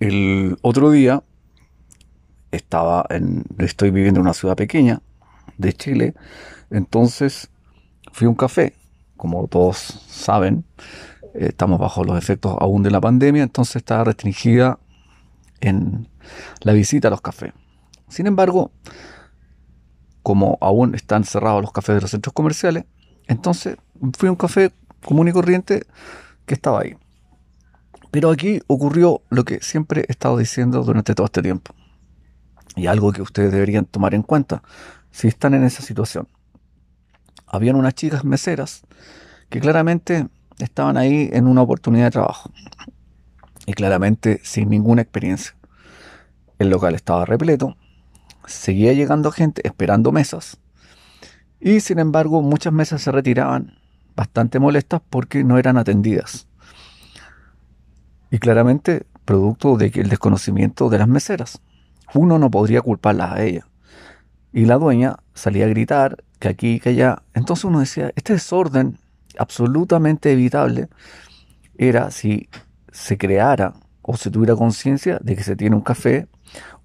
El otro día estaba en, estoy viviendo en una ciudad pequeña de Chile, entonces fui a un café, como todos saben, estamos bajo los efectos aún de la pandemia, entonces está restringida en la visita a los cafés. Sin embargo, como aún están cerrados los cafés de los centros comerciales, entonces fui a un café común y corriente que estaba ahí. Pero aquí ocurrió lo que siempre he estado diciendo durante todo este tiempo. Y algo que ustedes deberían tomar en cuenta si están en esa situación. Habían unas chicas meseras que claramente estaban ahí en una oportunidad de trabajo. Y claramente sin ninguna experiencia. El local estaba repleto. Seguía llegando gente esperando mesas. Y sin embargo muchas mesas se retiraban bastante molestas porque no eran atendidas. Y claramente producto del desconocimiento de las meseras. Uno no podría culparlas a ellas. Y la dueña salía a gritar que aquí y que allá. Entonces uno decía, este desorden absolutamente evitable era si se creara o se tuviera conciencia de que se tiene un café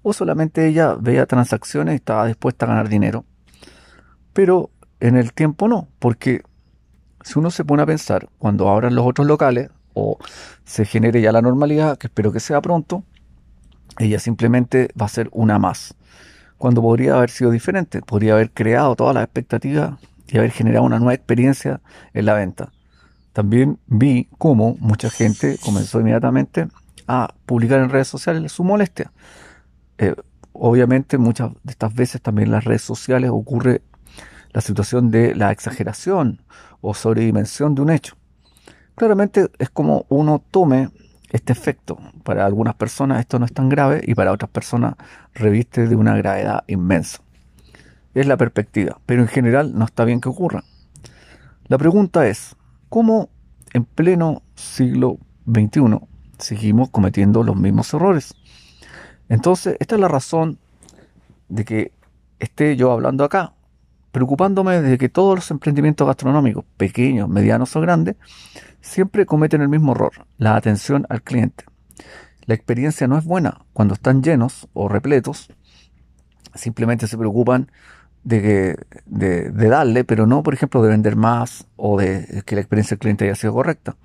o solamente ella veía transacciones y estaba dispuesta a ganar dinero. Pero en el tiempo no, porque si uno se pone a pensar cuando abran los otros locales o se genere ya la normalidad, que espero que sea pronto, ella simplemente va a ser una más. Cuando podría haber sido diferente, podría haber creado todas las expectativas y haber generado una nueva experiencia en la venta. También vi cómo mucha gente comenzó inmediatamente a publicar en redes sociales su molestia. Eh, obviamente muchas de estas veces también en las redes sociales ocurre la situación de la exageración o sobredimensión de un hecho. Claramente es como uno tome este efecto. Para algunas personas esto no es tan grave y para otras personas reviste de una gravedad inmensa. Es la perspectiva, pero en general no está bien que ocurra. La pregunta es, ¿cómo en pleno siglo XXI seguimos cometiendo los mismos errores? Entonces, esta es la razón de que esté yo hablando acá, preocupándome de que todos los emprendimientos gastronómicos, pequeños, medianos o grandes, siempre cometen el mismo error, la atención al cliente. La experiencia no es buena cuando están llenos o repletos, simplemente se preocupan de, que, de, darle, pero no, por ejemplo, de vender más o de que la experiencia del cliente haya sido correcta.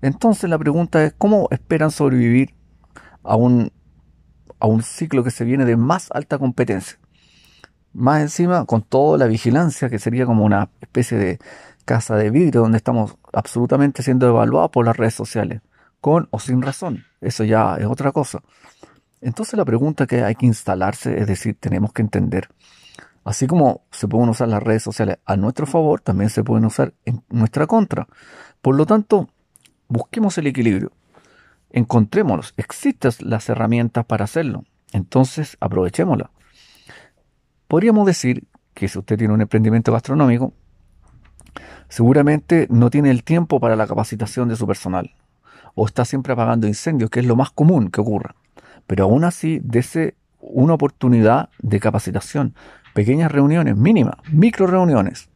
Entonces la pregunta es, ¿cómo esperan sobrevivir a un, a un ciclo que se viene de más alta competencia? Más encima, con toda la vigilancia, que sería como una especie de casa de vidrio donde estamos absolutamente siendo evaluados por las redes sociales, con o sin razón. Eso ya es otra cosa. Entonces la pregunta que hay que instalarse es decir, tenemos que entender, así como se pueden usar las redes sociales a nuestro favor, también se pueden usar en nuestra contra. Por lo tanto, busquemos el equilibrio, encontrémoslos, existen las herramientas para hacerlo, entonces aprovechémoslas. Podríamos decir que si usted tiene un emprendimiento gastronómico, seguramente no tiene el tiempo para la capacitación de su personal o está siempre apagando incendios, que es lo más común que ocurra. Pero aún así, dese una oportunidad de capacitación, pequeñas reuniones mínimas, micro reuniones.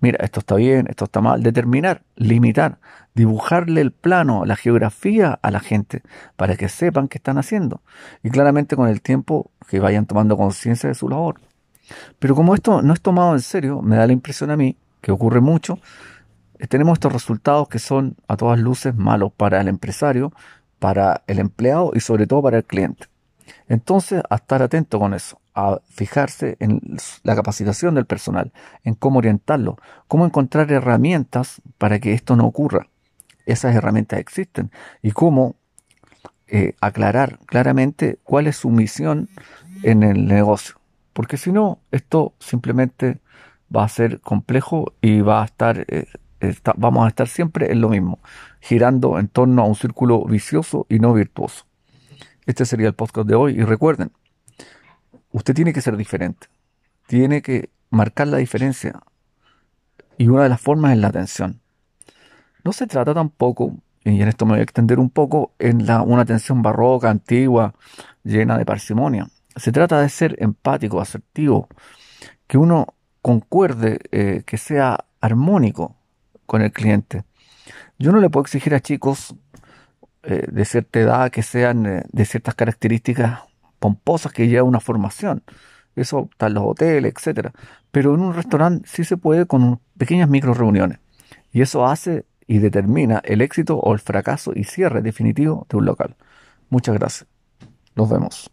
Mira, esto está bien, esto está mal. Determinar, limitar, dibujarle el plano, la geografía a la gente para que sepan qué están haciendo. Y claramente con el tiempo que vayan tomando conciencia de su labor. Pero como esto no es tomado en serio, me da la impresión a mí que ocurre mucho, eh, tenemos estos resultados que son a todas luces malos para el empresario, para el empleado y sobre todo para el cliente. Entonces, a estar atento con eso, a fijarse en la capacitación del personal, en cómo orientarlo, cómo encontrar herramientas para que esto no ocurra. Esas herramientas existen y cómo eh, aclarar claramente cuál es su misión en el negocio. Porque si no, esto simplemente va a ser complejo y va a estar, eh, vamos a estar siempre en lo mismo, girando en torno a un círculo vicioso y no virtuoso. Este sería el podcast de hoy y recuerden, usted tiene que ser diferente, tiene que marcar la diferencia y una de las formas es la atención. No se trata tampoco, y en esto me voy a extender un poco, en la, una atención barroca, antigua, llena de parsimonia. Se trata de ser empático, asertivo, que uno concuerde, eh, que sea armónico con el cliente. Yo no le puedo exigir a chicos eh, de cierta edad que sean eh, de ciertas características pomposas que lleva una formación. Eso está en los hoteles, etcétera. Pero en un restaurante sí se puede con pequeñas micro reuniones. Y eso hace y determina el éxito o el fracaso y cierre definitivo de un local. Muchas gracias. Nos vemos.